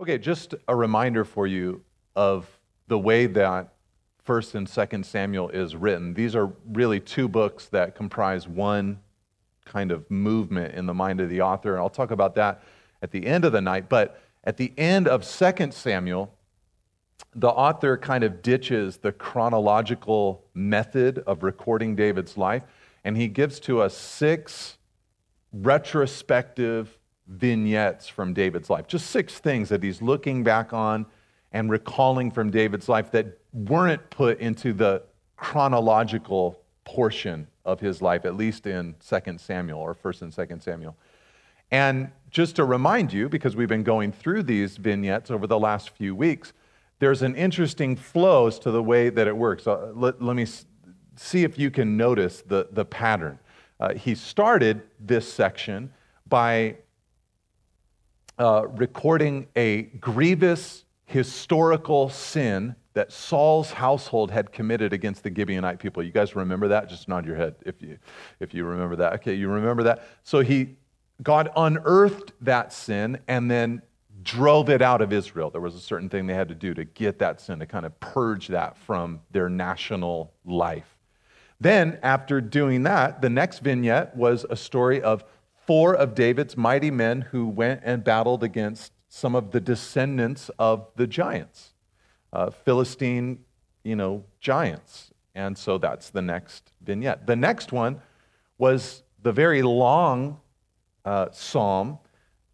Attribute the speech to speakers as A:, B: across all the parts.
A: Okay, just a reminder for you of the way that 1st and 2nd Samuel is written. These are really two books that comprise one kind of movement in the mind of the author, and I'll talk about that at the end of the night. But at the end of 2nd Samuel, the author kind of ditches the chronological method of recording David's life, and he gives to us six retrospective vignettes from David's life. Just six things that he's looking back on and recalling from David's life that weren't put into the chronological portion of his life, at least in 2 Samuel or 1st and 2nd Samuel. And just to remind you, because we've been going through these vignettes over the last few weeks, there's an interesting flow as to the way that it works. Uh, let, let, me see if you can notice the, the pattern. Uh, he started this section by uh, recording a grievous historical sin that Saul's household had committed against the Gibeonite people. You guys remember that? Just nod your head if you, if you remember that. Okay, you remember that? So he, God unearthed that sin and then drove it out of Israel. There was a certain thing they had to do to get that sin, to kind of purge that from their national life. Then, after doing that, the next vignette was a story of four of David's mighty men who went and battled against some of the descendants of the giants, uh, Philistine, you know, giants. And so that's the next vignette. The next one was the very long uh, psalm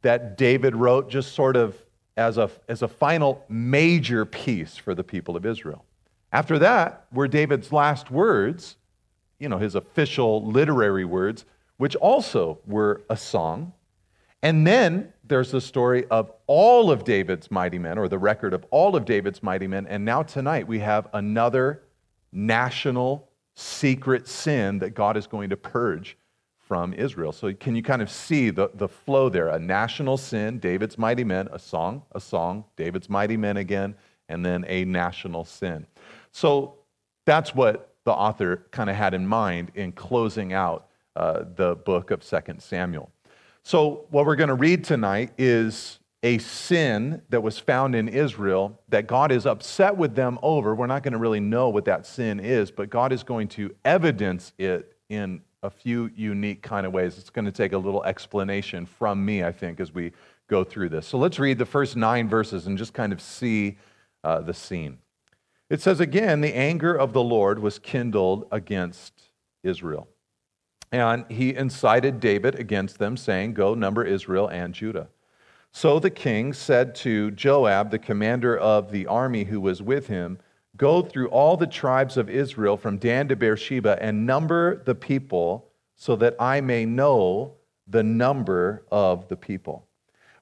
A: that David wrote just sort of as a, as a final major piece for the people of Israel. After that were David's last words, you know, his official literary words which also were a song. And then there's the story of all of David's mighty men, or the record of all of David's mighty men. And now tonight we have another national secret sin that God is going to purge from Israel. So can you kind of see the, the flow there? A national sin, David's mighty men, a song, a song, David's mighty men again, and then a national sin. So that's what the author kind of had in mind in closing out uh, the book of 2 Samuel. So, what we're going to read tonight is a sin that was found in Israel that God is upset with them over. We're not going to really know what that sin is, but God is going to evidence it in a few unique kind of ways. It's going to take a little explanation from me, I think, as we go through this. So let's read the first nine verses and just kind of see uh, the scene. It says, Again, the anger of the Lord was kindled against Israel. And he incited David against them, saying, Go number Israel and Judah. So the king said to Joab, the commander of the army who was with him, Go through all the tribes of Israel from Dan to Beersheba and number the people so that I may know the number of the people.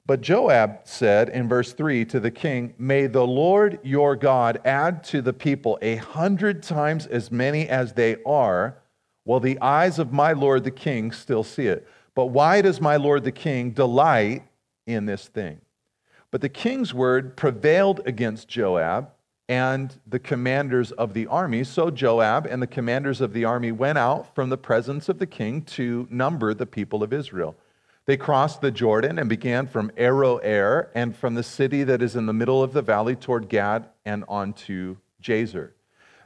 A: But Joab said in verse 3 to the king, May the Lord your God add to the people a hundred times as many as they are well, the eyes of my Lord the king still see it. But why does my Lord the king delight in this thing? But the king's word prevailed against Joab and the commanders of the army. So Joab and the commanders of the army went out from the presence of the king to number the people of Israel. They crossed the Jordan and began from Aroer and from the city that is in the middle of the valley toward Gad and on to Jazer.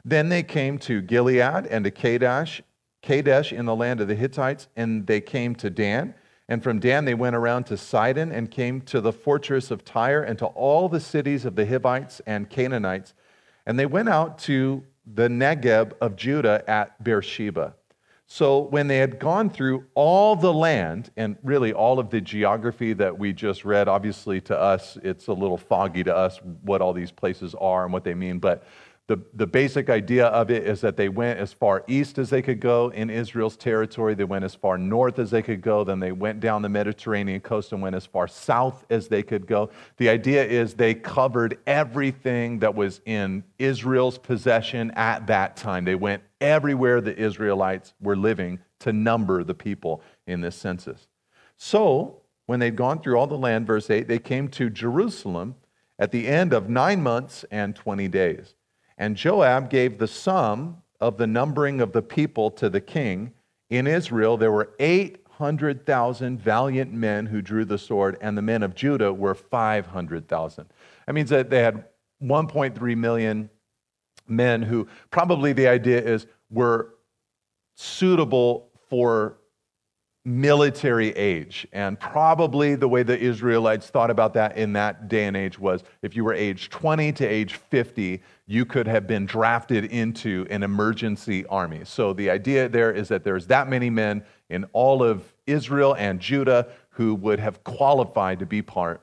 A: Then they came to Gilead and to Kadesh Kadesh in the land of the Hittites, and they came to Dan. And from Dan they went around to Sidon and came to the fortress of Tyre and to all the cities of the Hivites and Canaanites. And they went out to the Negeb of Judah at Beersheba. So when they had gone through all the land, and really all of the geography that we just read, obviously to us, it's a little foggy to us what all these places are and what they mean, but the, the basic idea of it is that they went as far east as they could go in Israel's territory. They went as far north as they could go. Then they went down the Mediterranean coast and went as far south as they could go. The idea is they covered everything that was in Israel's possession at that time. They went everywhere the Israelites were living to number the people in this census. So, when they'd gone through all the land, verse 8, they came to Jerusalem at the end of nine months and 20 days. And Joab gave the sum of the numbering of the people to the king. In Israel, there were 800,000 valiant men who drew the sword, and the men of Judah were 500,000. That means that they had 1.3 million men who probably the idea is were suitable for military age. And probably the way the Israelites thought about that in that day and age was if you were age 20 to age 50, you could have been drafted into an emergency army. So the idea there is that there's that many men in all of Israel and Judah who would have qualified to be part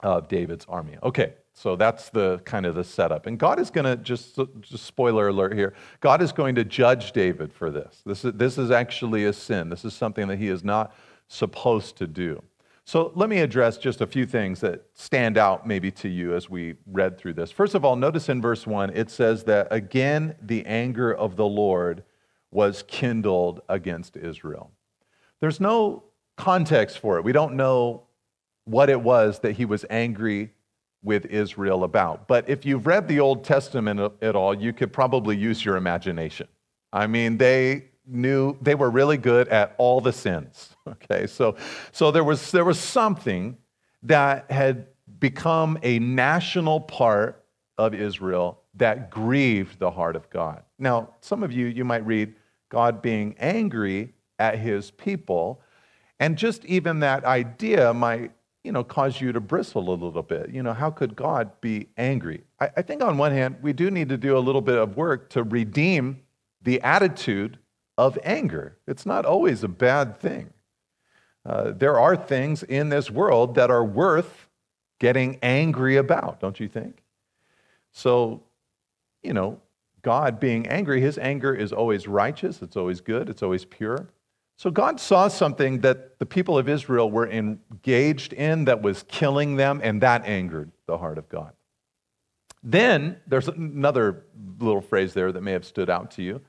A: of David's army. Okay, so that's the kind of the setup. And God is going to just, just spoiler alert here. God is going to judge David for this. This is, this is actually a sin. This is something that he is not supposed to do. So let me address just a few things that stand out maybe to you as we read through this. First of all, notice in verse 1 it says that again the anger of the Lord was kindled against Israel. There's no context for it. We don't know what it was that he was angry with Israel about. But if you've read the Old Testament at all, you could probably use your imagination. I mean, they knew they were really good at all the sins. Okay, so so there was there was something that had become a national part of Israel that grieved the heart of God. Now, some of you you might read God being angry at his people, and just even that idea might you know, cause you to bristle a little bit. You know, how could God be angry? I, I, think on one hand, we do need to do a little bit of work to redeem the attitude of anger. It's not always a bad thing. Uh, there are things in this world that are worth getting angry about, don't you think? So, you know, God being angry, his anger is always righteous, it's always good, it's always pure. So God saw something that the people of Israel were engaged in that was killing them, and that angered the heart of God. Then there's another little phrase there that may have stood out to you.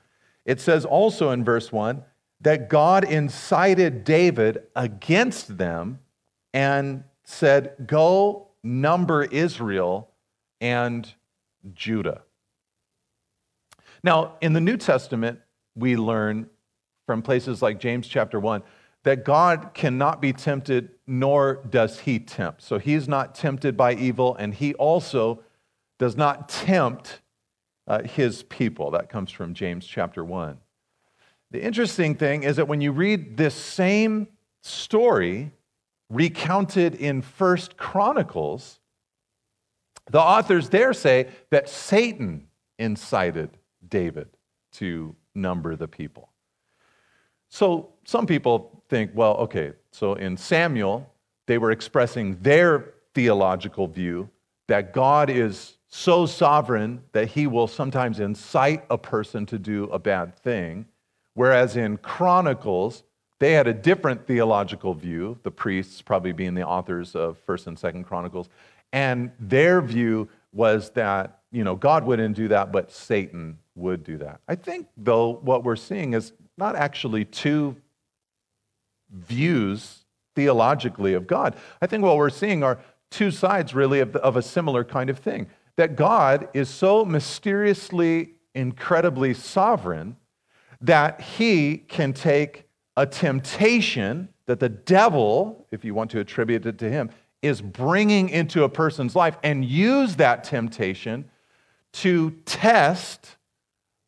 A: It says also in verse 1 that God incited David against them and said, Go number Israel and Judah. Now, in the New Testament, we learn from places like James chapter 1 that God cannot be tempted, nor does he tempt. So he's not tempted by evil, and he also does not tempt uh, his people. That comes from James chapter 1. The interesting thing is that when you read this same story recounted in First Chronicles, the authors there say that Satan incited David to number the people. So some people think, well, okay, so in Samuel, they were expressing their theological view that God is so sovereign that he will sometimes incite a person to do a bad thing. Whereas in Chronicles, they had a different theological view, the priests probably being the authors of 1st and 2nd Chronicles, and their view was that, you know, God wouldn't do that, but Satan would do that. I think, though, what we're seeing is not actually two views theologically of God. I think what we're seeing are two sides, really, of, of a similar kind of thing. That God is so mysteriously, incredibly sovereign that he can take a temptation that the devil, if you want to attribute it to him, is bringing into a person's life and use that temptation to test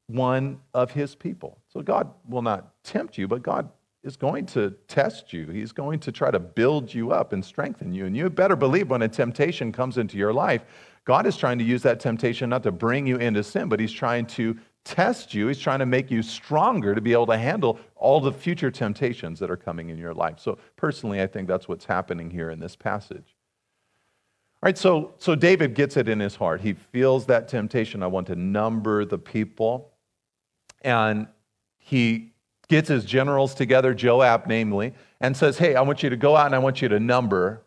A: one of his people. So God will not tempt you, but God is going to test you. He's going to try to build you up and strengthen you. And you better believe when a temptation comes into your life, God is trying to use that temptation not to bring you into sin, but He's trying to test you. He's trying to make you stronger to be able to handle all the future temptations that are coming in your life. So, personally, I think that's what's happening here in this passage. All right, so, so David gets it in his heart. He feels that temptation. I want to number the people. And he gets his generals together, Joab namely, and says, Hey, I want you to go out and I want you to number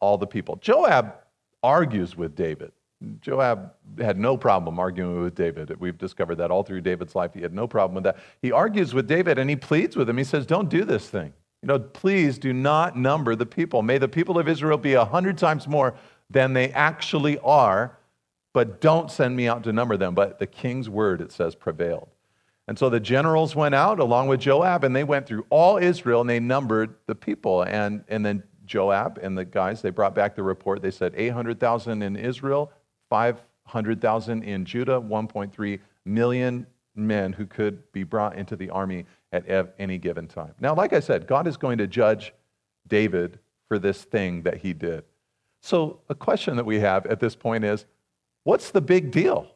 A: all the people. Joab argues with David. Joab had no problem arguing with David. We've discovered that all through David's life. He had no problem with that. He argues with David and he pleads with him. He says, Don't do this thing. You know, please do not number the people. May the people of Israel be a hundred times more than they actually are, but don't send me out to number them. But the king's word, it says, prevailed. And so the generals went out along with Joab, and they went through all Israel and they numbered the people. And, and then Joab and the guys, they brought back the report. They said 800,000 in Israel, 500,000 in Judah, 1.3 million men who could be brought into the army at any given time. Now, like I said, God is going to judge David for this thing that he did. So, a question that we have at this point is what's the big deal?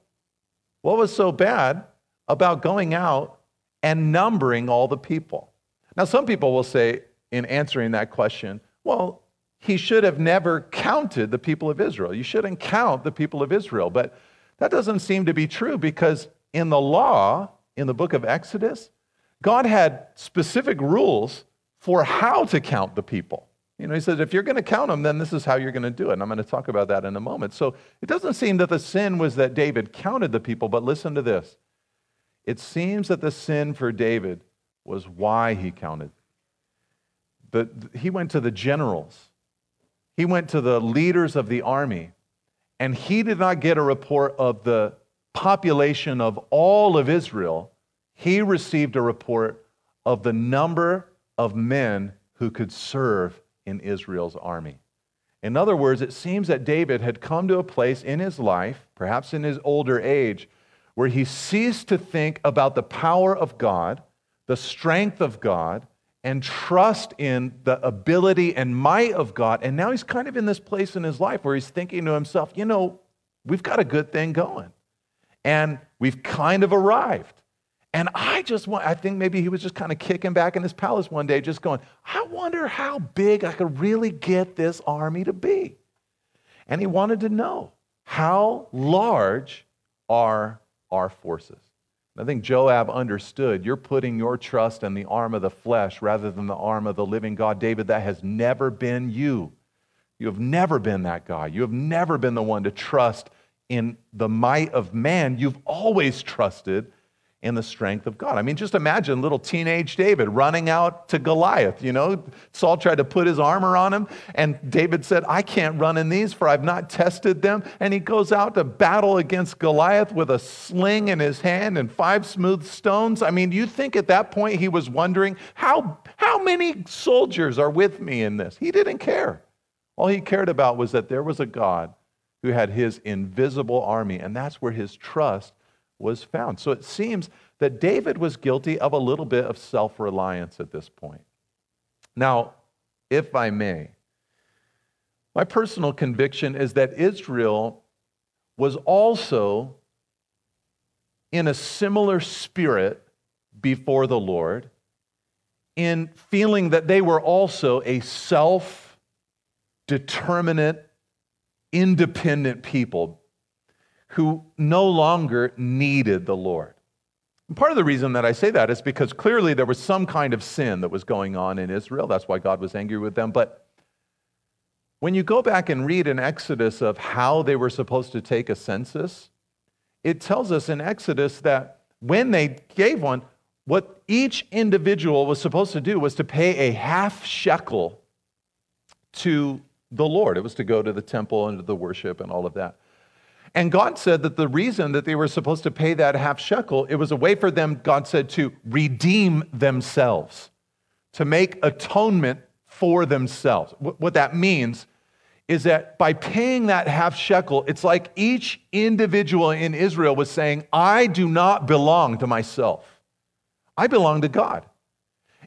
A: What was so bad about going out and numbering all the people? Now, some people will say, in answering that question, well, he should have never counted the people of Israel. You shouldn't count the people of Israel. But that doesn't seem to be true because in the law, in the book of Exodus, God had specific rules for how to count the people. You know, he says, if you're going to count them, then this is how you're going to do it. And I'm going to talk about that in a moment. So it doesn't seem that the sin was that David counted the people, but listen to this. It seems that the sin for David was why he counted. But he went to the generals, he went to the leaders of the army, and he did not get a report of the population of all of Israel. He received a report of the number of men who could serve in Israel's army. In other words, it seems that David had come to a place in his life, perhaps in his older age, where he ceased to think about the power of God, the strength of God, and trust in the ability and might of God. And now he's kind of in this place in his life where he's thinking to himself, you know, we've got a good thing going. And we've kind of arrived. And I just want, I think maybe he was just kind of kicking back in his palace one day, just going, I wonder how big I could really get this army to be. And he wanted to know how large are our forces. I think Joab understood you're putting your trust in the arm of the flesh rather than the arm of the living God. David, that has never been you. You have never been that guy. You have never been the one to trust in the might of man. You've always trusted in the strength of God. I mean, just imagine little teenage David running out to Goliath. You know, Saul tried to put his armor on him, and David said, I can't run in these, for I've not tested them. And he goes out to battle against Goliath with a sling in his hand and five smooth stones. I mean, you think at that point he was wondering, how, how many soldiers are with me in this? He didn't care. All he cared about was that there was a God who had his invisible army, and that's where his trust was found. So it seems that David was guilty of a little bit of self reliance at this point. Now, if I may, my personal conviction is that Israel was also in a similar spirit before the Lord, in feeling that they were also a self determinate, independent people who no longer needed the Lord. And part of the reason that I say that is because clearly there was some kind of sin that was going on in Israel. That's why God was angry with them. But when you go back and read in Exodus of how they were supposed to take a census, it tells us in Exodus that when they gave one, what each individual was supposed to do was to pay a half shekel to the Lord. It was to go to the temple and to the worship and all of that. And God said that the reason that they were supposed to pay that half shekel, it was a way for them, God said, to redeem themselves, to make atonement for themselves. What that means is that by paying that half shekel, it's like each individual in Israel was saying, I do not belong to myself. I belong to God.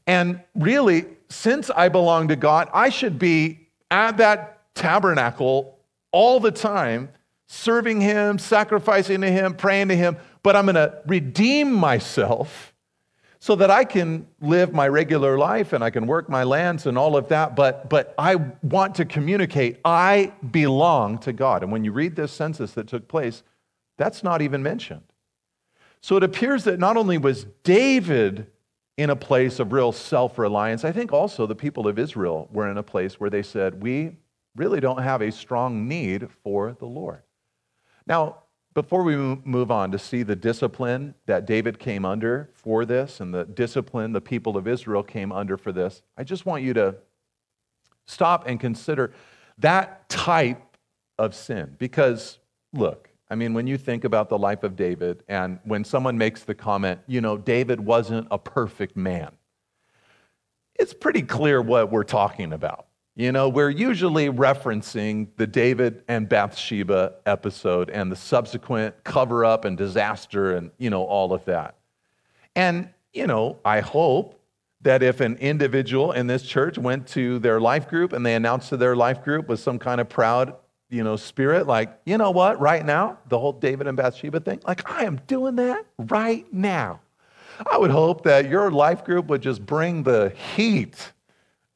A: And really, since I belong to God, I should be at that tabernacle all the time serving Him, sacrificing to Him, praying to Him, but I'm going to redeem myself so that I can live my regular life and I can work my lands and all of that. But, but I want to communicate I belong to God. And when you read this census that took place, that's not even mentioned. So it appears that not only was David in a place of real self reliance, I think also the people of Israel were in a place where they said, We really don't have a strong need for the Lord. Now, before we move on to see the discipline that David came under for this and the discipline the people of Israel came under for this, I just want you to stop and consider that type of sin. Because, look, I mean, when you think about the life of David, and when someone makes the comment, you know, David wasn't a perfect man, it's pretty clear what we're talking about. You know, we're usually referencing the David and Bathsheba episode and the subsequent cover up and disaster and, you know, all of that. And, you know, I hope that if an individual in this church went to their life group and they announced to their life group with some kind of proud, you know, spirit, like, you know what, right now, the whole David and Bathsheba thing, like, I am doing that right now. I would hope that your life group would just bring the heat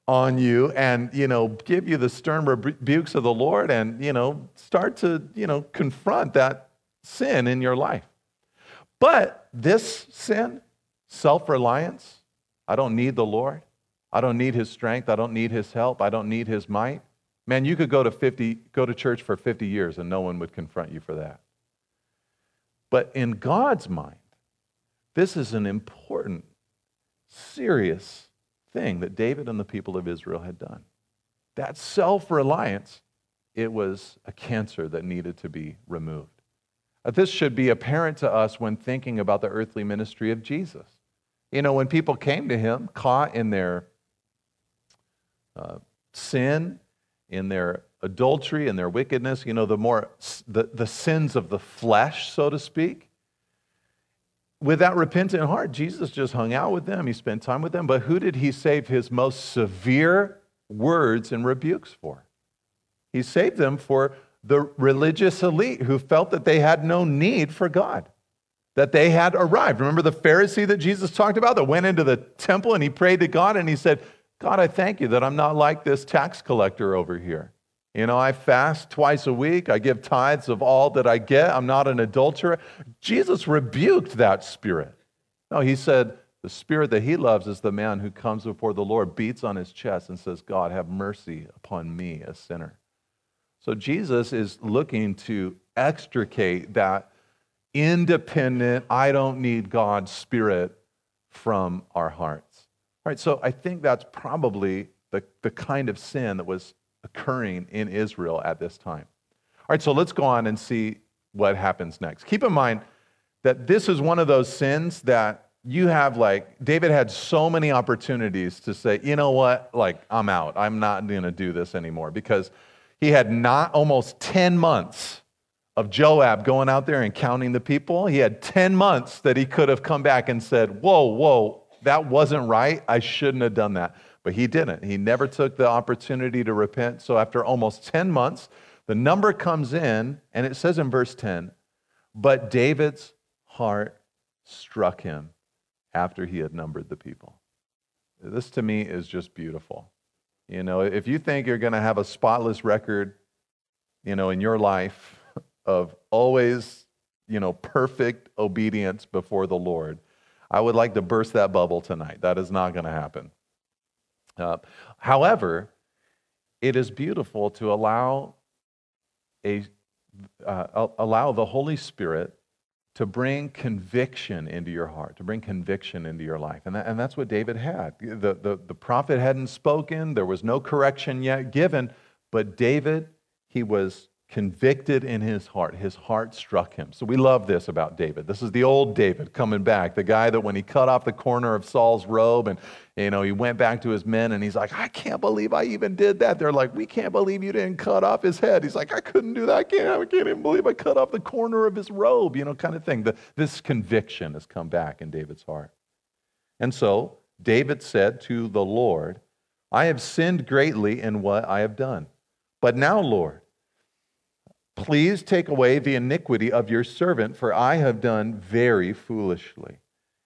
A: on you and you know give you the stern rebukes of the lord and you know start to you know confront that sin in your life. But this sin self-reliance i don't need the lord. I don't need his strength. I don't need his help. I don't need his might. Man you could go to 50 go to church for 50 years and no one would confront you for that. But in god's mind this is an important serious thing that David and the people of Israel had done. That self reliance, it was a cancer that needed to be removed. This should be apparent to us when thinking about the earthly ministry of Jesus. You know, when people came to him caught in their uh, sin, in their adultery, in their wickedness, you know, the more the, the sins of the flesh, so to speak, with that repentant heart, Jesus just hung out with them. He spent time with them. But who did he save his most severe words and rebukes for? He saved them for the religious elite who felt that they had no need for God, that they had arrived. Remember the Pharisee that Jesus talked about that went into the temple and he prayed to God and he said, God, I thank you that I'm not like this tax collector over here. You know, I fast twice a week. I give tithes of all that I get. I'm not an adulterer. Jesus rebuked that spirit. No, he said, the spirit that he loves is the man who comes before the Lord, beats on his chest, and says, God, have mercy upon me, a sinner. So Jesus is looking to extricate that independent, I don't need God's spirit from our hearts. All right, so I think that's probably the, the kind of sin that was occurring in Israel at this time. All right, so let's go on and see what happens next. Keep in mind that this is one of those sins that you have like David had so many opportunities to say, you know what, like I'm out. I'm not going to do this anymore because he had not almost 10 months of Joab going out there and counting the people. He had 10 months that he could have come back and said, whoa, whoa, that wasn't right. I shouldn't have done that. But he didn't. He never took the opportunity to repent. So after almost 10 months, the number comes in, and it says in verse 10 But David's heart struck him after he had numbered the people. This to me is just beautiful. You know, if you think you're going to have a spotless record, you know, in your life of always, you know, perfect obedience before the Lord, I would like to burst that bubble tonight. That is not going to happen. Uh, however, it is beautiful to allow a uh, allow the Holy Spirit to bring conviction into your heart, to bring conviction into your life. And, that, and that's what David had. The, the, the prophet hadn't spoken, there was no correction yet given, but David, he was convicted in his heart. His heart struck him. So we love this about David. This is the old David coming back, the guy that when he cut off the corner of Saul's robe and you know, he went back to his men and he's like, I can't believe I even did that. They're like, we can't believe you didn't cut off his head. He's like, I couldn't do that. I can't, I can't even believe I cut off the corner of his robe, you know, kind of thing. The, this conviction has come back in David's heart. And so David said to the Lord, I have sinned greatly in what I have done. But now, Lord, Please take away the iniquity of your servant, for I have done very foolishly.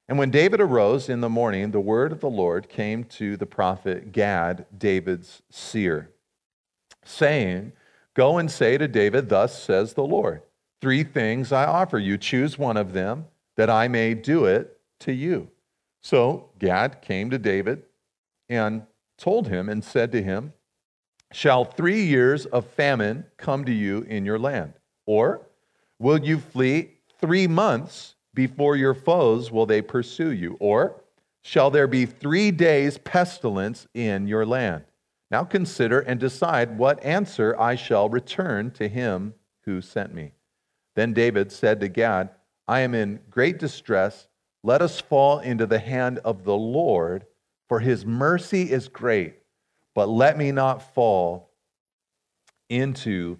A: And when David arose in the morning, the word of the Lord came to the prophet Gad, David's seer, saying, Go and say to David, Thus says the Lord, Three things I offer you. Choose one of them, that I may do it to you. So Gad came to David and told him and said to him, Shall three years of famine come to you in your land? Or will you flee three months before your foes will they pursue you? Or shall there be three days pestilence in your land? Now consider and decide what answer I shall return to him who sent me. Then David said to Gad, I am in great distress. Let us fall into the hand of the Lord, for his mercy is great, but let me not fall into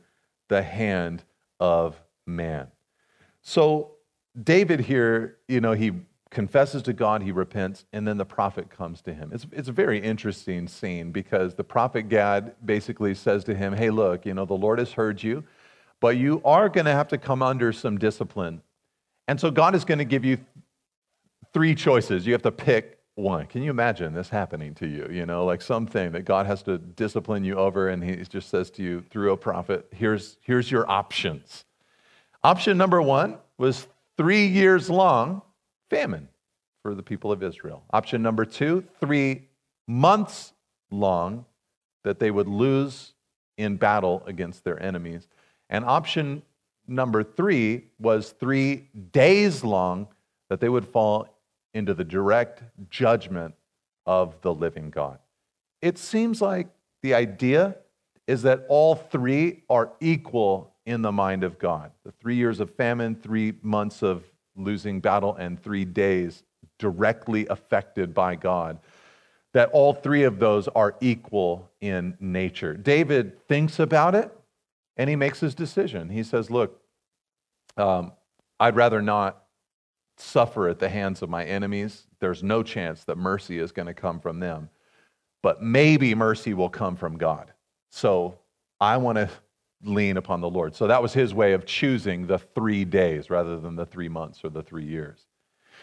A: the hand of man. So, David here, you know, he confesses to God, he repents, and then the prophet comes to him. It's, it's a very interesting scene because the prophet Gad basically says to him, Hey, look, you know, the Lord has heard you, but you are going to have to come under some discipline. And so God is going to give you three choices. You have to pick one. Can you imagine this happening to you? You know, like something that God has to discipline you over, and He just says to you through a prophet, here's, here's your options. Option number one was three years long famine for the people of Israel. Option number two, three months long that they would lose in battle against their enemies. And option number three was three days long that they would fall into the direct judgment of the living God. It seems like the idea is that all three are equal in the mind of God. The three years of famine, three months of losing battle, and three days directly affected by God. That all three of those are equal in nature. David thinks about it and he makes his decision. He says, Look, um, I'd rather not suffer at the hands of my enemies. There's no chance that mercy is going to come from them. But maybe mercy will come from God. So I want to lean upon the Lord. So that was his way of choosing the three days rather than the three months or the three years.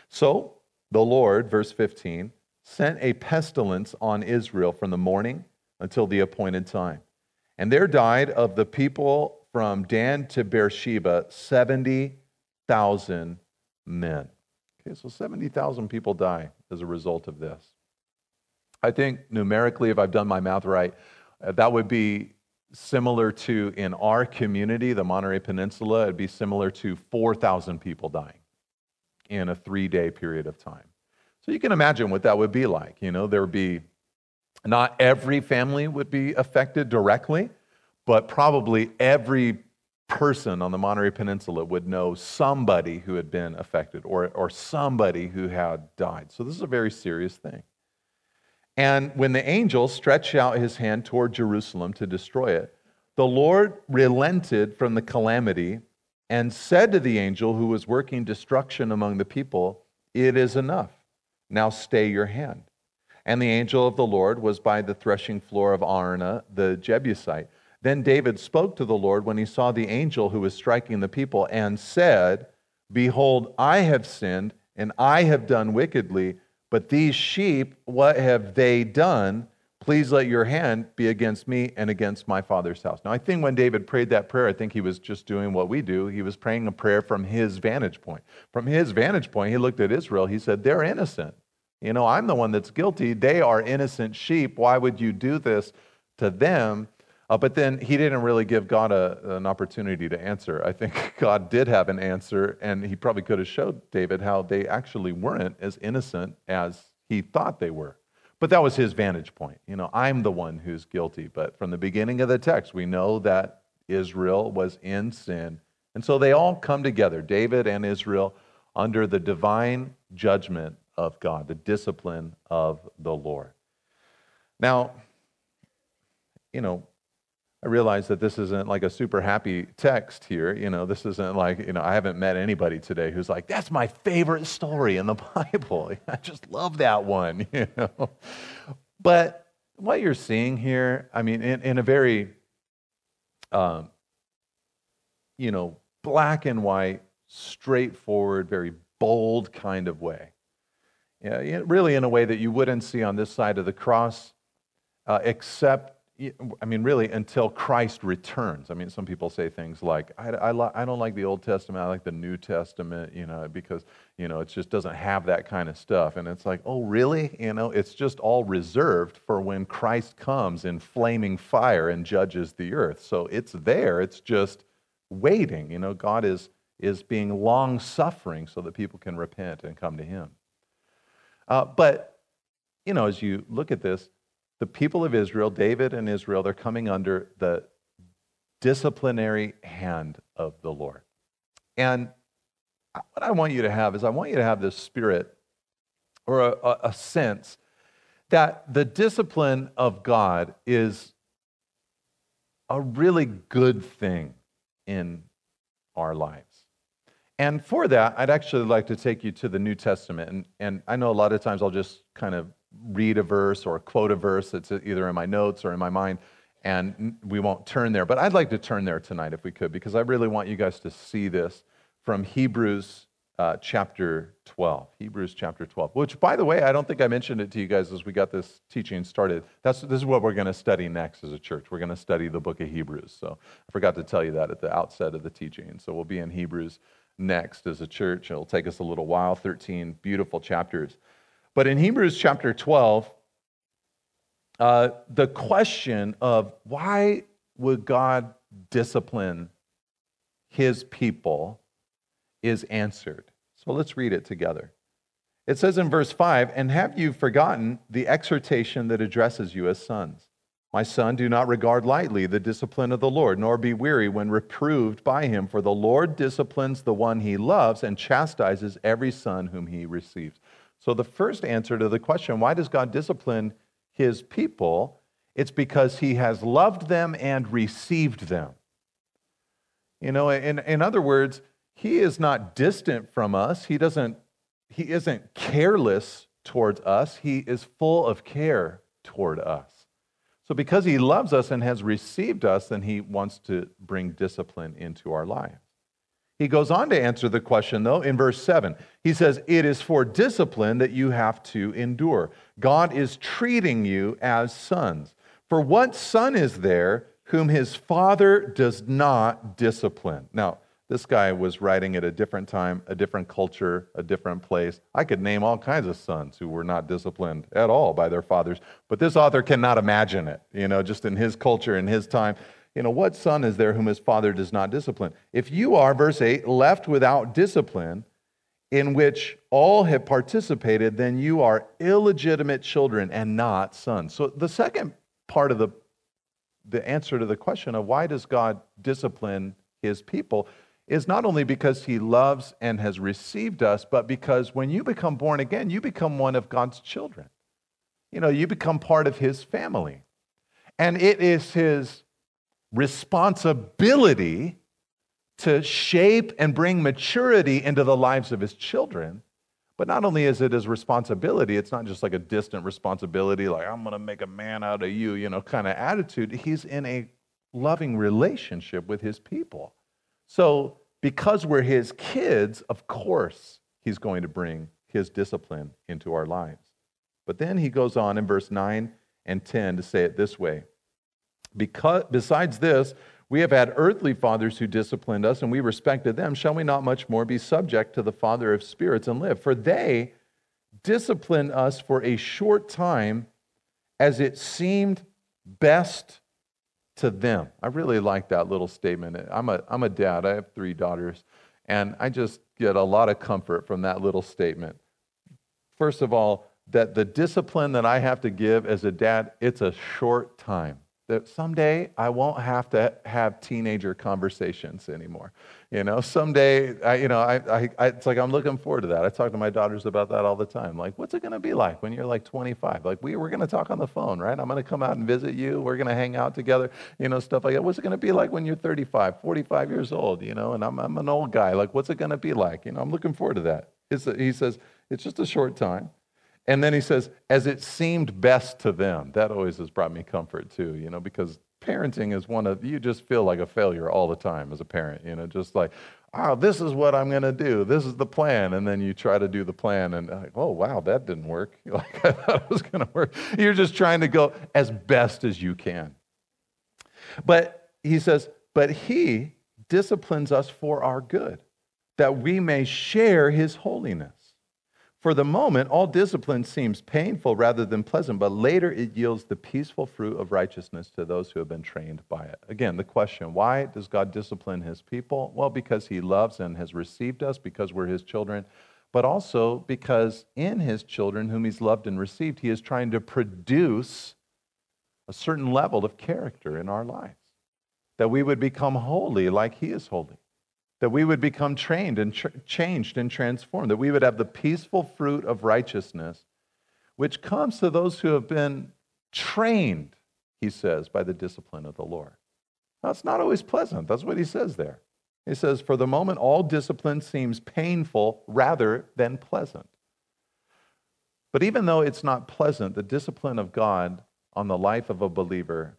A: So the Lord, verse 15, sent a pestilence on Israel from the morning until the appointed time. And there died of the people from Dan to Beersheba 70,000 men. Okay, so 70,000 people die as a result of this. I think numerically, if I've done my math right, uh, that would be similar to in our community, the Monterey Peninsula, it'd be similar to 4,000 people dying in a three day period of time. So you can imagine what that would be like. You know, there would be not every family would be affected directly, but probably every person on the Monterey Peninsula would know somebody who had been affected or, or somebody who had died. So this is a very serious thing. And when the angel stretched out his hand toward Jerusalem to destroy it, the Lord relented from the calamity and said to the angel who was working destruction among the people, It is enough. Now stay your hand. And the angel of the Lord was by the threshing floor of Araunah the Jebusite. Then David spoke to the Lord when he saw the angel who was striking the people and said, Behold, I have sinned and I have done wickedly, but these sheep, what have they done? Please let your hand be against me and against my father's house. Now, I think when David prayed that prayer, I think he was just doing what we do. He was praying a prayer from his vantage point. From his vantage point, he looked at Israel. He said, They're innocent. You know, I'm the one that's guilty. They are innocent sheep. Why would you do this to them? Uh, but then he didn't really give God a, an opportunity to answer. I think God did have an answer, and he probably could have showed David how they actually weren't as innocent as he thought they were. But that was his vantage point. You know, I'm the one who's guilty. But from the beginning of the text, we know that Israel was in sin. And so they all come together, David and Israel, under the divine judgment of God, the discipline of the Lord. Now, you know, I realize that this isn't like a super happy text here. You know, this isn't like, you know, I haven't met anybody today who's like, that's my favorite story in the Bible. I just love that one, you know. But what you're seeing here, I mean, in, in a very, um, you know, black and white, straightforward, very bold kind of way. Yeah, really in a way that you wouldn't see on this side of the cross, uh, except I mean, really, until Christ returns. I mean, some people say things like, I, I, I, don't like the Old Testament, I like the New Testament, you know, because, you know, it just doesn't have that kind of stuff. And it's like, oh, really? You know, it's just all reserved for when Christ comes in flaming fire and judges the earth. So it's there, it's just waiting. You know, God is, is being long suffering so that people can repent and come to Him. Uh, but, you know, as you look at this, the people of Israel, David and Israel, they're coming under the disciplinary hand of the Lord. And what I want you to have is I want you to have this spirit or a, a sense that the discipline of God is a really good thing in our lives. And for that, I'd actually like to take you to the New Testament. And, and I know a lot of times I'll just kind of read a verse or quote a verse that's either in my notes or in my mind, and we won't turn there. But I'd like to turn there tonight if we could, because I really want you guys to see this from Hebrews uh, chapter 12. Hebrews chapter 12, which, by the way, I don't think I mentioned it to you guys as we got this teaching started. That's, this is what we're going to study next as a church. We're going to study the book of Hebrews. So I forgot to tell you that at the outset of the teaching. So we'll be in Hebrews next as a church. It'll take us a little while, 13 beautiful chapters. But in Hebrews chapter 12, uh, the question of why would God discipline his people is answered. So let's read it together. It says in verse 5 And have you forgotten the exhortation that addresses you as sons? My son, do not regard lightly the discipline of the Lord, nor be weary when reproved by him, for the Lord disciplines the one he loves and chastises every son whom he receives. So, the first answer to the question, why does God discipline his people? It's because he has loved them and received them. You know, in, in other words, he is not distant from us. He doesn't he isn't careless towards us. He is full of care toward us. So because he loves us and has received us, then he wants to bring discipline into our lives. He goes on to answer the question, though, in verse 7. He says, It is for discipline that you have to endure. God is treating you as sons. For what son is there whom his father does not discipline? Now, this guy was writing at a different time, a different culture, a different place. I could name all kinds of sons who were not disciplined at all by their fathers, but this author cannot imagine it, you know, just in his culture, in his time. You know, what son is there whom his father does not discipline? If you are, verse 8, left without discipline, in which all have participated, then you are illegitimate children and not sons. So the second part of the, the answer to the question of why does God discipline his people is not only because he loves and has received us, but because when you become born again, you become one of God's children. You know, you become part of his family. And it is his responsibility to shape and bring maturity into the lives of his children. But not only is it his responsibility, it's not just like a distant responsibility, like, I'm going to make a man out of you, you know, kind of attitude. He's in a loving relationship with his people. So, because we're his kids, of course, he's going to bring his discipline into our lives. But then he goes on in verse 9 and 10 to say it this way because, Besides this, we have had earthly fathers who disciplined us, and we respected them. Shall we not much more be subject to the Father of spirits and live? For they disciplined us for a short time as it seemed best to them. I really like that little statement. I'm a, I'm a dad, I have three daughters, and I just get a lot of comfort from that little statement. First of all, that the discipline that I have to give as a dad, it's a short time that someday I won't have to have teenager conversations anymore. You know, someday, I, you know, I, I, it's like I'm looking forward to that. I talk to my daughters about that all the time. Like, what's it going to be like when you're like 25? Like, we, we're going to talk on the phone, right? I'm going to come out and visit you. We're going to hang out together, you know, stuff like that. What's it going to be like when you're 35, 45 years old, you know, and I'm, I'm an old guy. Like, what's it going to be like? You know, I'm looking forward to that. It's he says, it's just a short time. And then he says, as it seemed best to them. That always has brought me comfort too, you know, because parenting is one of, you just feel like a failure all the time as a parent, you know, just like, oh, this is what I'm going to do. This is the plan. And then you try to do the plan and, like, oh, wow, that didn't work. Like I thought it was going to work. You're just trying to go as best as you can. But he says, but he disciplines us for our good, that we may share his holiness. For the moment, all discipline seems painful rather than pleasant, but later it yields the peaceful fruit of righteousness to those who have been trained by it. Again, the question why does God discipline his people? Well, because he loves and has received us, because we're his children, but also because in his children, whom he's loved and received, he is trying to produce a certain level of character in our lives, that we would become holy like he is holy. That we would become trained and changed and transformed, that we would have the peaceful fruit of righteousness, which comes to those who have been trained, he says, by the discipline of the Lord. Now, it's not always pleasant. That's what he says there. He says, For the moment, all discipline seems painful rather than pleasant. But even though it's not pleasant, the discipline of God on the life of a believer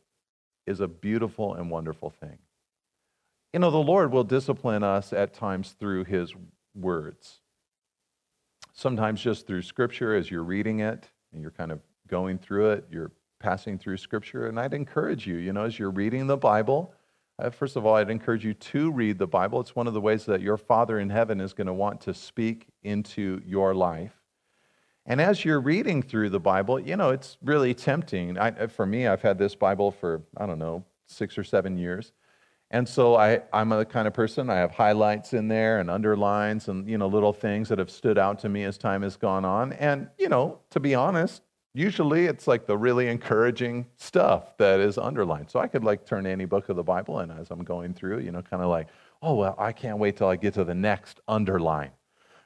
A: is a beautiful and wonderful thing. You know, the Lord will discipline us at times through his words. Sometimes just through scripture as you're reading it and you're kind of going through it, you're passing through scripture. And I'd encourage you, you know, as you're reading the Bible, uh, first of all, I'd encourage you to read the Bible. It's one of the ways that your Father in heaven is going to want to speak into your life. And as you're reading through the Bible, you know, it's really tempting. I, for me, I've had this Bible for, I don't know, six or seven years. And so I, I'm a kind of person, I have highlights in there and underlines and, you know, little things that have stood out to me as time has gone on. And, you know, to be honest, usually it's like the really encouraging stuff that is underlined. So I could like turn any book of the Bible and as I'm going through, you know, kind of like, oh, well, I can't wait till I get to the next underline,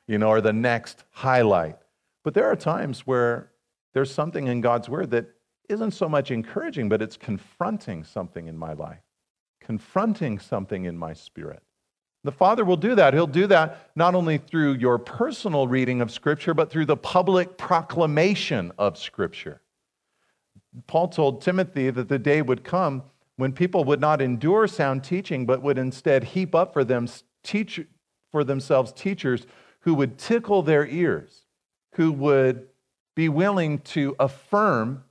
A: you know, or the next highlight. But there are times where there's something in God's word that isn't so much encouraging, but it's confronting something in my life confronting something in my spirit. The Father will do that. He'll do that not only through your personal reading of Scripture, but through the public proclamation of Scripture. Paul told Timothy that the day would come when people would not endure sound teaching, but would instead heap up for, them teach, for themselves teachers who would tickle their ears, who would be willing to affirm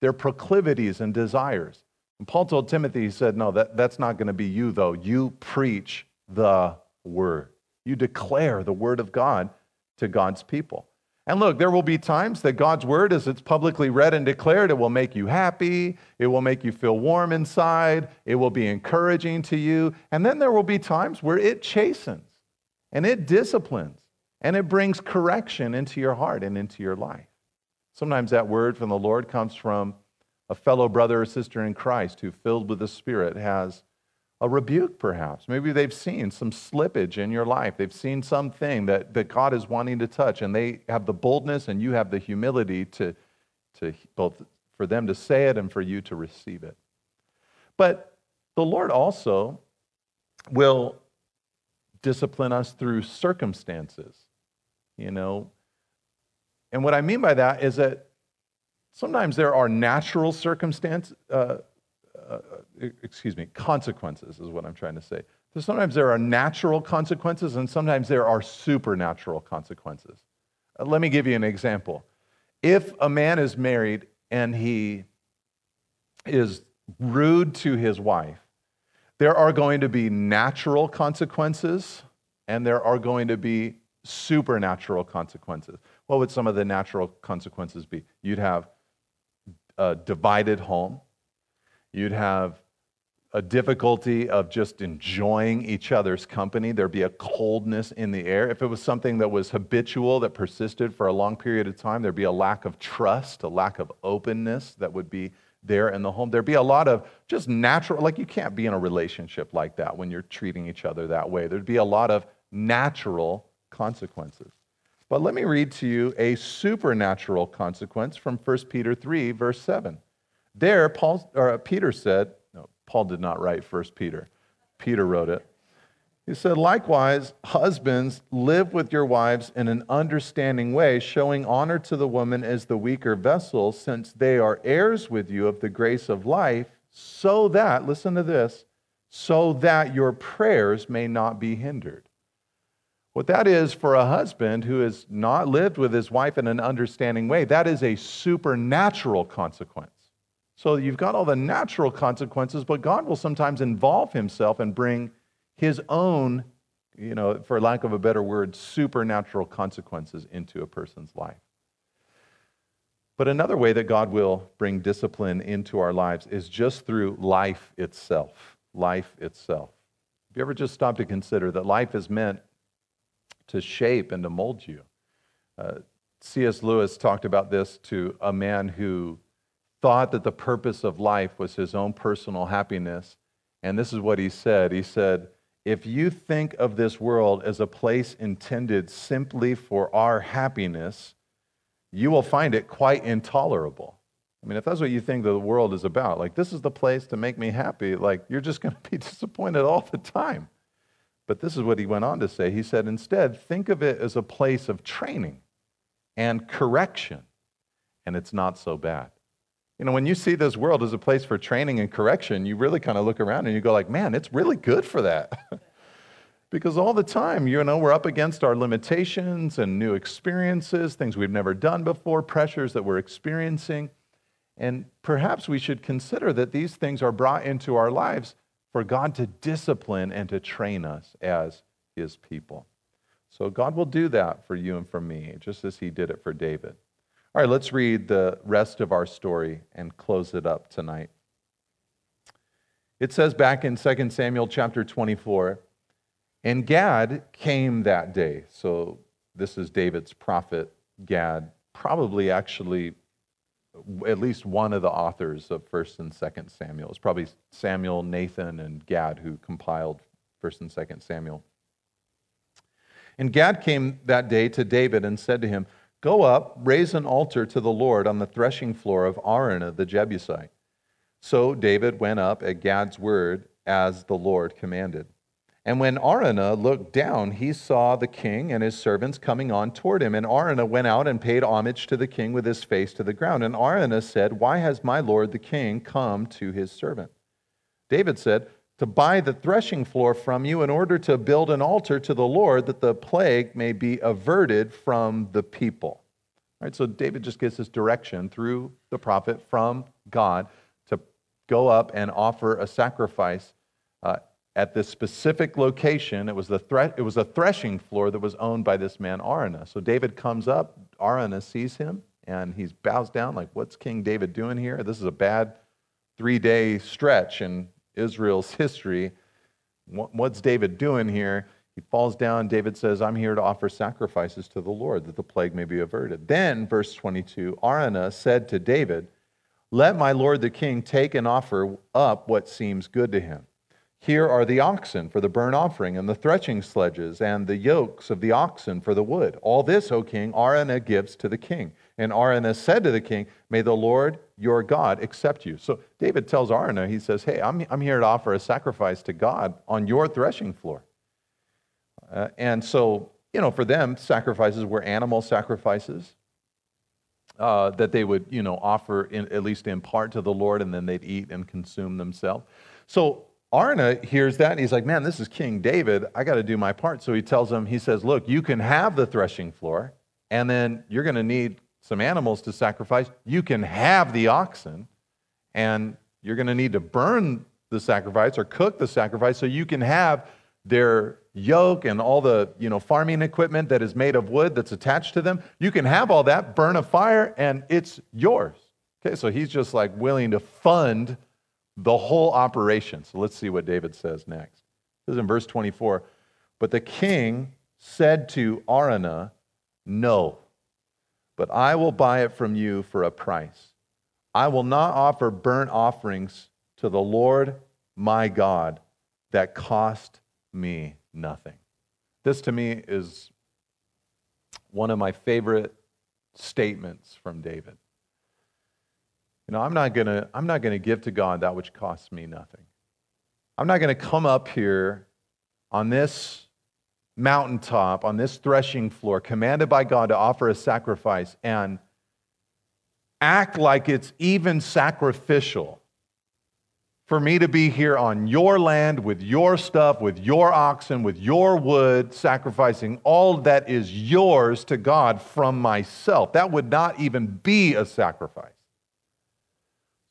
A: their proclivities and desires. And Paul told Timothy, he said, No, that, that's not going to be you, though. You preach the word, you declare the word of God to God's people. And look, there will be times that God's word, as it's publicly read and declared, it will make you happy. It will make you feel warm inside. It will be encouraging to you. And then there will be times where it chastens and it disciplines and it brings correction into your heart and into your life. Sometimes that word from the Lord comes from a fellow brother or sister in Christ who, filled with the Spirit, has a rebuke, perhaps. Maybe they've seen some slippage in your life. They've seen something that, that God is wanting to touch, and they have the boldness and you have the humility to, to both for them to say it and for you to receive it. But the Lord also will discipline us through circumstances, you know. And what I mean by that is that Sometimes there are natural circumstances, uh, uh, excuse me, consequences is what I'm trying to say. So sometimes there are natural consequences and sometimes there are supernatural consequences. Uh, let me give you an example. If a man is married and he is rude to his wife, there are going to be natural consequences and there are going to be supernatural consequences. What would some of the natural consequences be? You'd have a divided home. You'd have a difficulty of just enjoying each other's company. There'd be a coldness in the air. If it was something that was habitual, that persisted for a long period of time, there'd be a lack of trust, a lack of openness that would be there in the home. There'd be a lot of just natural, like you can't be in a relationship like that when you're treating each other that way. There'd be a lot of natural consequences. But let me read to you a supernatural consequence from 1 Peter 3, verse 7. There, Paul, or Peter said, no, Paul did not write 1 Peter, Peter wrote it. He said, Likewise, husbands, live with your wives in an understanding way, showing honor to the woman as the weaker vessel, since they are heirs with you of the grace of life, so that, listen to this, so that your prayers may not be hindered. What that is for a husband who has not lived with his wife in an understanding way, that is a supernatural consequence. So you've got all the natural consequences, but God will sometimes involve himself and bring his own, you know, for lack of a better word, supernatural consequences into a person's life. But another way that God will bring discipline into our lives is just through life itself. Life itself. Have you ever just stopped to consider that life is meant to shape and to mold you. Uh, C.S. Lewis talked about this to a man who thought that the purpose of life was his own personal happiness. And this is what he said He said, if you think of this world as a place intended simply for our happiness, you will find it quite intolerable. I mean, if that's what you think the world is about, like this is the place to make me happy, like you're just going to be disappointed all the time. But this is what he went on to say. He said, instead, think of it as a place of training and correction, and it's not so bad. You know, when you see this world as a place for training and correction, you really kind of look around and you go like, man, it's really good for that. because all the time, you know, we're up against our limitations and new experiences, things we've never done before, pressures that we're experiencing. And perhaps we should consider that these things are brought into our lives for God to discipline and to train us as his people. So God will do that for you and for me, just as he did it for David. All right, let's read the rest of our story and close it up tonight. It says back in 2 Samuel chapter 24, and Gad came that day. So this is David's prophet, Gad, probably actually at least one of the authors of 1st and 2nd Samuel. It's probably Samuel, Nathan, and Gad who compiled 1st and 2nd Samuel. And Gad came that day to David and said to him, Go up, raise an altar to the Lord on the threshing floor of Araunah the Jebusite. So David went up at Gad's word as the Lord commanded. And when Araunah looked down, he saw the king and his servants coming on toward him. And Araunah went out and paid homage to the king with his face to the ground. And Araunah said, Why has my lord the king come to his servant? David said, To buy the threshing floor from you in order to build an altar to the Lord that the plague may be averted from the people. All right, so David just gets this direction through the prophet from God to go up and offer a sacrifice uh, at this specific location. It was, the thre- it was a threshing floor that was owned by this man, Araunah. So David comes up, Araunah sees him, and he bows down, like, What's King David doing here? This is a bad three day stretch in Israel's history. What's David doing here? He falls down. David says, I'm here to offer sacrifices to the Lord that the plague may be averted. Then, verse 22, Araunah said to David, Let my lord the king take and offer up what seems good to him. Here are the oxen for the burnt offering, and the threshing sledges, and the yokes of the oxen for the wood. All this, O king, Araunah gives to the king. And Araunah said to the king, May the Lord your God accept you. So David tells Araunah, he says, Hey, I'm, I'm here to offer a sacrifice to God on your threshing floor. Uh, and so, you know, for them, sacrifices were animal sacrifices. Uh, that they would, you know, offer in, at least in part to the Lord, and then they'd eat and consume themselves. So Araunah hears that and he's like, Man, this is King David. I got to do my part. So he tells him, He says, Look, you can have the threshing floor, and then you're going to need some animals to sacrifice. You can have the oxen, and you're going to need to burn the sacrifice or cook the sacrifice so you can have their yoke and all the you know farming equipment that is made of wood that's attached to them you can have all that burn a fire and it's yours okay so he's just like willing to fund the whole operation. So let's see what David says next. This is in verse 24. But the king said to Araunah, No, but I will buy it from you for a price. I will not offer burnt offerings to the Lord my God that cost me nothing. This to me is one of my favorite statements from David. You know, I'm not gonna, I'm not gonna give to God that which costs me nothing. I'm not gonna come up here on this mountaintop, on this threshing floor, commanded by God to offer a sacrifice and act like it's even sacrificial for me to be here on your land with your stuff, with your oxen, with your wood, sacrificing all that is yours to God from myself. That would not even be a sacrifice.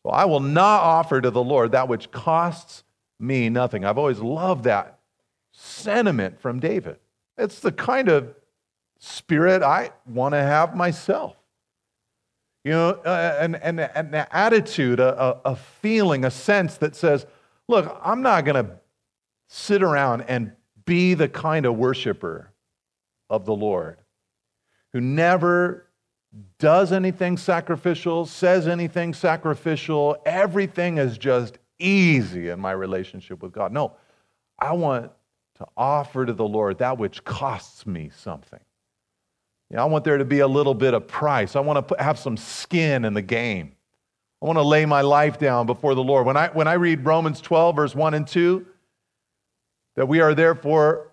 A: Well, I will not offer to the Lord that which costs me nothing. I've always loved that sentiment from David. It's the kind of spirit I want to have myself. You know, uh, and an attitude, a, a feeling, a sense that says, look, I'm not going to sit around and be the kind of worshiper of the Lord who never does anything sacrificial, says anything sacrificial. Everything is just easy in my relationship with God. No, I want to offer to the Lord that which costs me something. You know, I want there to be a little bit of price. I want to have some skin in the game. I want to lay my life down before the Lord. When I, when I read Romans 12, verse 1 and 2, that we are therefore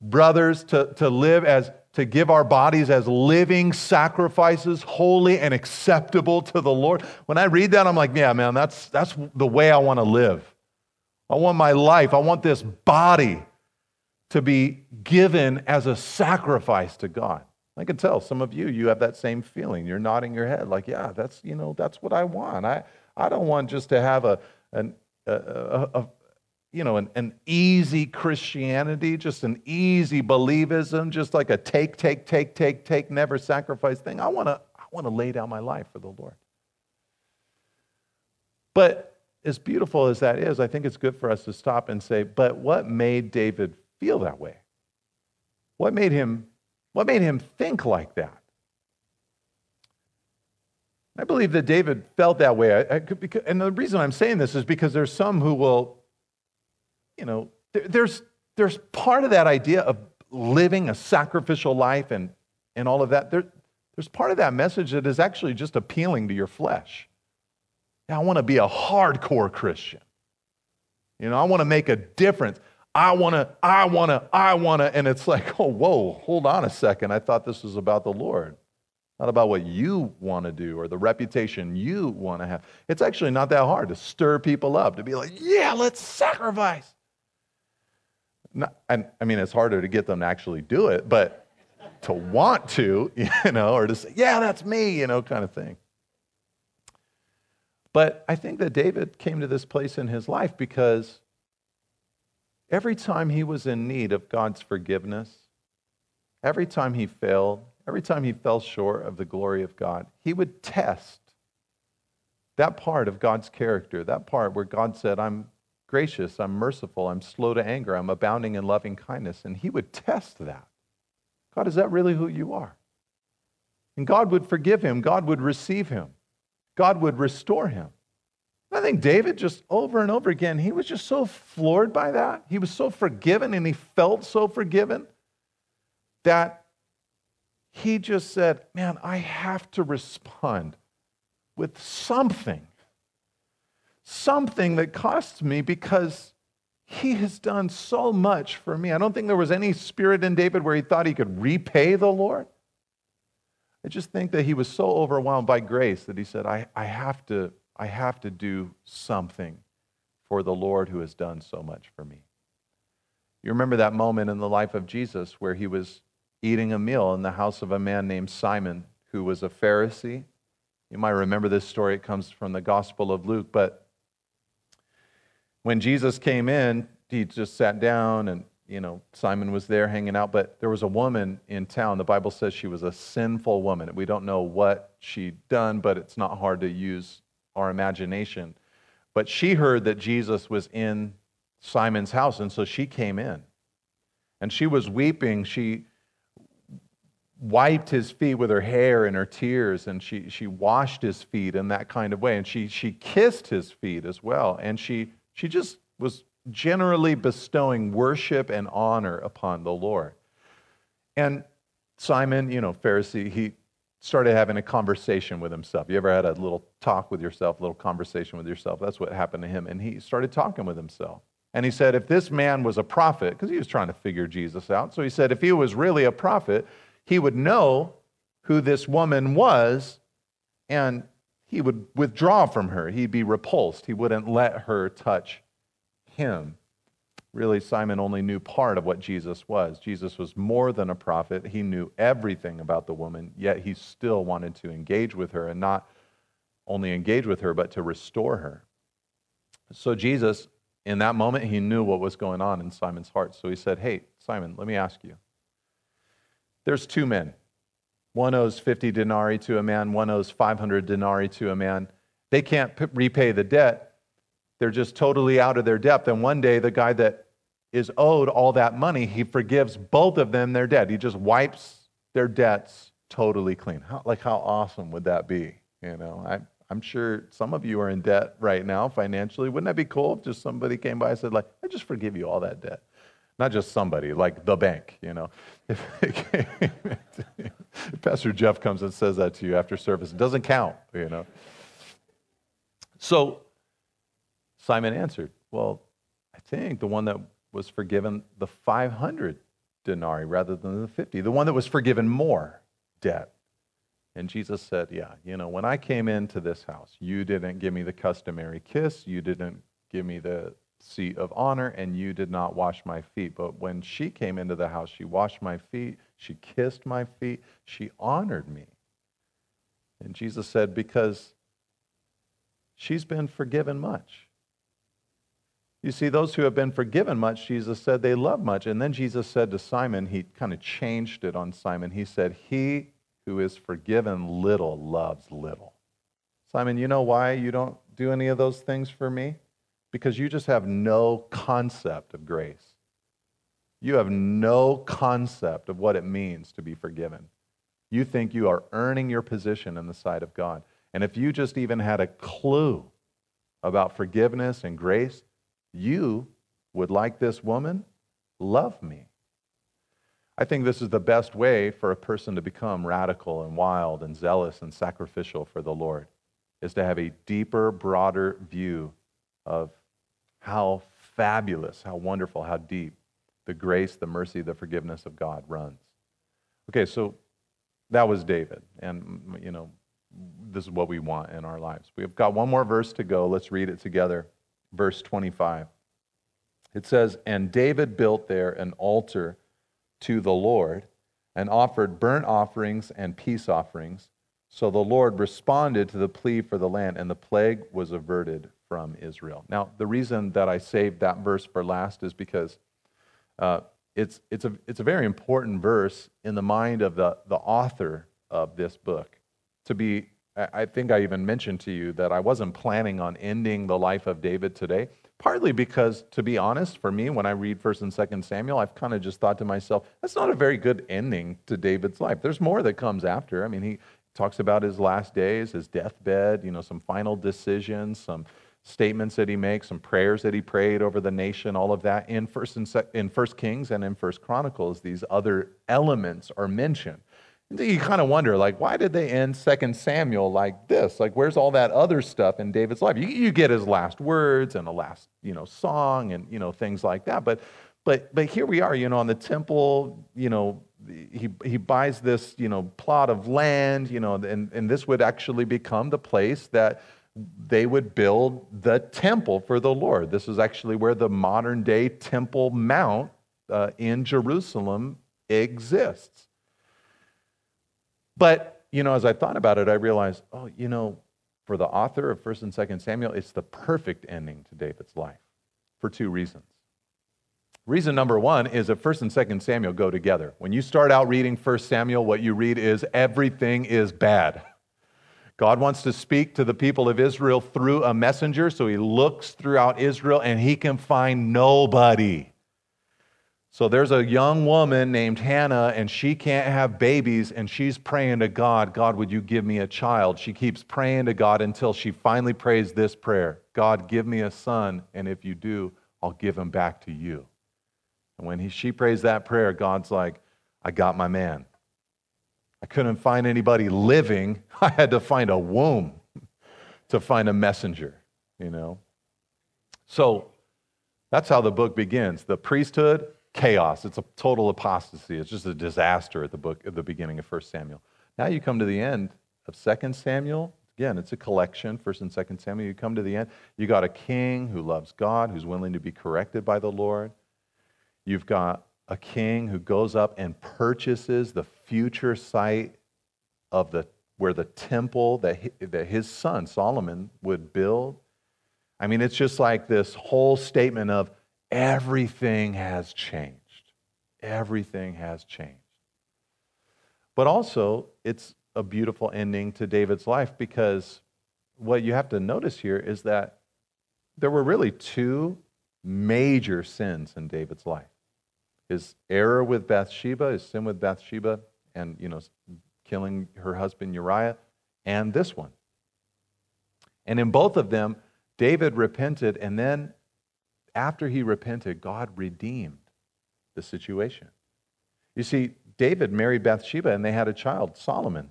A: brothers to, to live as to give our bodies as living sacrifices, holy and acceptable to the Lord. When I read that, I'm like, yeah, man, that's, that's the way I want to live. I want my life, I want this body to be given as a sacrifice to God. I can tell some of you, you have that same feeling. You're nodding your head like, yeah, that's, you know, that's what I want. I, I don't want just to have a, an, a, a, a you know, an, an easy Christianity, just an easy believism, just like a take, take, take, take, take, never sacrifice thing. I want to I want to lay down my life for the Lord. But as beautiful as that is, I think it's good for us to stop and say, but what made David feel that way? What made him what made him think like that? I believe that David felt that way. I, I and the reason I'm saying this is because there's some who will, you know, there, there's, there's part of that idea of living a sacrificial life and, and all of that. There, there's part of that message that is actually just appealing to your flesh. Yeah, I want to be a hardcore Christian. You know, I want to make a difference. I want to, I want to, I want to. And it's like, oh, whoa, hold on a second. I thought this was about the Lord, not about what you want to do or the reputation you want to have. It's actually not that hard to stir people up, to be like, yeah, let's sacrifice. Not, I mean, it's harder to get them to actually do it, but to want to, you know, or to say, yeah, that's me, you know, kind of thing. But I think that David came to this place in his life because Every time he was in need of God's forgiveness, every time he failed, every time he fell short of the glory of God, he would test that part of God's character, that part where God said, I'm gracious, I'm merciful, I'm slow to anger, I'm abounding in loving kindness. And he would test that. God, is that really who you are? And God would forgive him, God would receive him, God would restore him. I think David just over and over again, he was just so floored by that. He was so forgiven and he felt so forgiven that he just said, Man, I have to respond with something, something that costs me because he has done so much for me. I don't think there was any spirit in David where he thought he could repay the Lord. I just think that he was so overwhelmed by grace that he said, I, I have to I have to do something for the Lord who has done so much for me. You remember that moment in the life of Jesus where he was eating a meal in the house of a man named Simon who was a Pharisee. You might remember this story, it comes from the Gospel of Luke. But when Jesus came in, he just sat down and you know, Simon was there hanging out, but there was a woman in town. The Bible says she was a sinful woman. We don't know what she'd done, but it's not hard to use our imagination. But she heard that Jesus was in Simon's house, and so she came in. And she was weeping. She wiped his feet with her hair and her tears, and she, she washed his feet in that kind of way. And she, she kissed his feet as well. And she, she just was generally bestowing worship and honor upon the Lord. And Simon, you know, Pharisee, he, started having a conversation with himself. You ever had a little talk with yourself, a little conversation with yourself? That's what happened to him. And he started talking with himself. And he said, if this man was a prophet, because he was trying to figure Jesus out, so he said, if he was really a prophet, he would know who this woman was and he would withdraw from her. He'd be repulsed. He wouldn't let her touch him. Really, Simon only knew part of what Jesus was. Jesus was more than a prophet. He knew everything about the woman, yet he still wanted to engage with her and not only engage with her, but to restore her. So, Jesus, in that moment, he knew what was going on in Simon's heart. So he said, Hey, Simon, let me ask you. There's two men. One owes 50 denarii to a man, one owes 500 denarii to a man. They can't repay the debt. They're just totally out of their depth. And one day, the guy that is owed all that money, he forgives both of them their debt. He just wipes their debts totally clean. How, like, how awesome would that be? You know, I, I'm sure some of you are in debt right now financially. Wouldn't that be cool if just somebody came by and said, like, I just forgive you all that debt? Not just somebody, like the bank, you know. If, Pastor Jeff comes and says that to you after service, it doesn't count, you know. So Simon answered, Well, I think the one that was forgiven the 500 denarii rather than the 50, the one that was forgiven more debt. And Jesus said, Yeah, you know, when I came into this house, you didn't give me the customary kiss, you didn't give me the seat of honor, and you did not wash my feet. But when she came into the house, she washed my feet, she kissed my feet, she honored me. And Jesus said, Because she's been forgiven much. You see, those who have been forgiven much, Jesus said they love much. And then Jesus said to Simon, he kind of changed it on Simon. He said, He who is forgiven little loves little. Simon, you know why you don't do any of those things for me? Because you just have no concept of grace. You have no concept of what it means to be forgiven. You think you are earning your position in the sight of God. And if you just even had a clue about forgiveness and grace, you would, like this woman, love me. I think this is the best way for a person to become radical and wild and zealous and sacrificial for the Lord, is to have a deeper, broader view of how fabulous, how wonderful, how deep the grace, the mercy, the forgiveness of God runs. Okay, so that was David. And, mm, you know, this is what we want in our lives. We've got one more verse to go. Let's read it together verse 25. It says, And David built there an altar to the Lord and offered burnt offerings and peace offerings. So the Lord responded to the plea for the land, and the plague was averted from Israel. Now, the reason that I saved that verse for last is because uh, it's, it's, a, it's a very important verse in the mind of the, the author of this book to be I think I even mentioned to you that I wasn't planning on ending the life of David today, partly because, to be honest, for me, when I read 1st and 2nd Samuel, I've kind of just thought to myself, that's not a very good ending to David's life. There's more that comes after. I mean, he talks about his last days, his deathbed, you know, some final decisions, some statements that he makes, some prayers that he prayed over the nation, all of that in First and Se- in First Kings and in First Chronicles. These other elements are mentioned you kind of wonder, like, why did they end Second Samuel like this? Like, where's all that other stuff in David's life? You, you get his last words and a last, you know, song and you know things like that. But, but, but here we are, you know, on the temple. You know, he he buys this, you know, plot of land. You know, and and this would actually become the place that they would build the temple for the Lord. This is actually where the modern day Temple Mount uh, in Jerusalem exists. But, you know, as I thought about it, I realized, oh, you know, for the author of 1st and 2nd Samuel, it's the perfect ending to David's life for two reasons. Reason number one is that 1st and 2nd Samuel go together. When you start out reading 1 Samuel, what you read is everything is bad. God wants to speak to the people of Israel through a messenger, so he looks throughout Israel and he can find nobody. So there's a young woman named Hannah, and she can't have babies, and she's praying to God, God, would you give me a child? She keeps praying to God until she finally prays this prayer God, give me a son, and if you do, I'll give him back to you. And when he, she prays that prayer, God's like, I got my man. I couldn't find anybody living. I had to find a womb to find a messenger, you know? So that's how the book begins. The priesthood, chaos. It's a total apostasy. It's just a disaster at the book at the beginning of 1 Samuel. Now you come to the end of 2 Samuel. Again, it's a collection, 1st and 2nd Samuel. You come to the end. You got a king who loves God, who's willing to be corrected by the Lord. You've got a king who goes up and purchases the future site of the where the temple that, that his son Solomon would build. I mean, it's just like this whole statement of everything has changed. Everything has changed. But also, it's a beautiful ending to David's life because what you have to notice here is that there were really two major sins in David's life his error with Bathsheba, his sin with Bathsheba, and you know, killing her husband Uriah, and this one. And in both of them, David repented and then after he repented, God redeemed the situation. You see, David married Bathsheba and they had a child, Solomon,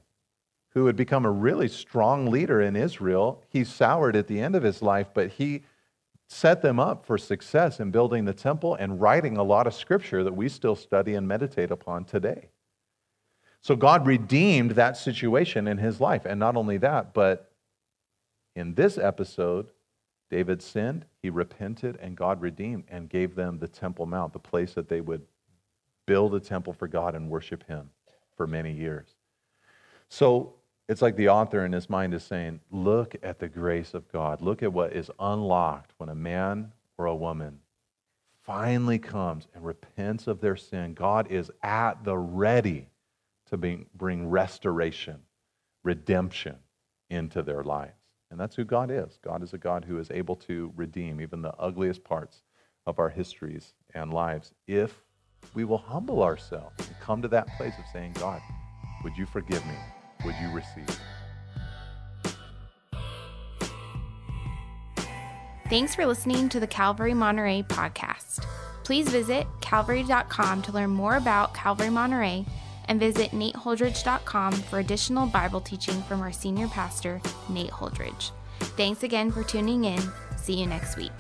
A: who would become a really strong leader in Israel. He soured at the end of his life, but he set them up for success in building the temple and writing a lot of scripture that we still study and meditate upon today. So God redeemed that situation in his life. And not only that, but in this episode, David sinned, he repented, and God redeemed and gave them the Temple Mount, the place that they would build a temple for God and worship him for many years. So it's like the author in his mind is saying, Look at the grace of God. Look at what is unlocked when a man or a woman finally comes and repents of their sin. God is at the ready to bring restoration, redemption into their lives. And that's who God is. God is a God who is able to redeem even the ugliest parts of our histories and lives if we will humble ourselves and come to that place of saying, God, would you forgive me? Would you receive?
B: Thanks for listening to the Calvary Monterey podcast. Please visit calvary.com to learn more about Calvary Monterey and visit nateholdridge.com for additional Bible teaching from our senior pastor, Nate Holdridge. Thanks again for tuning in. See you next week.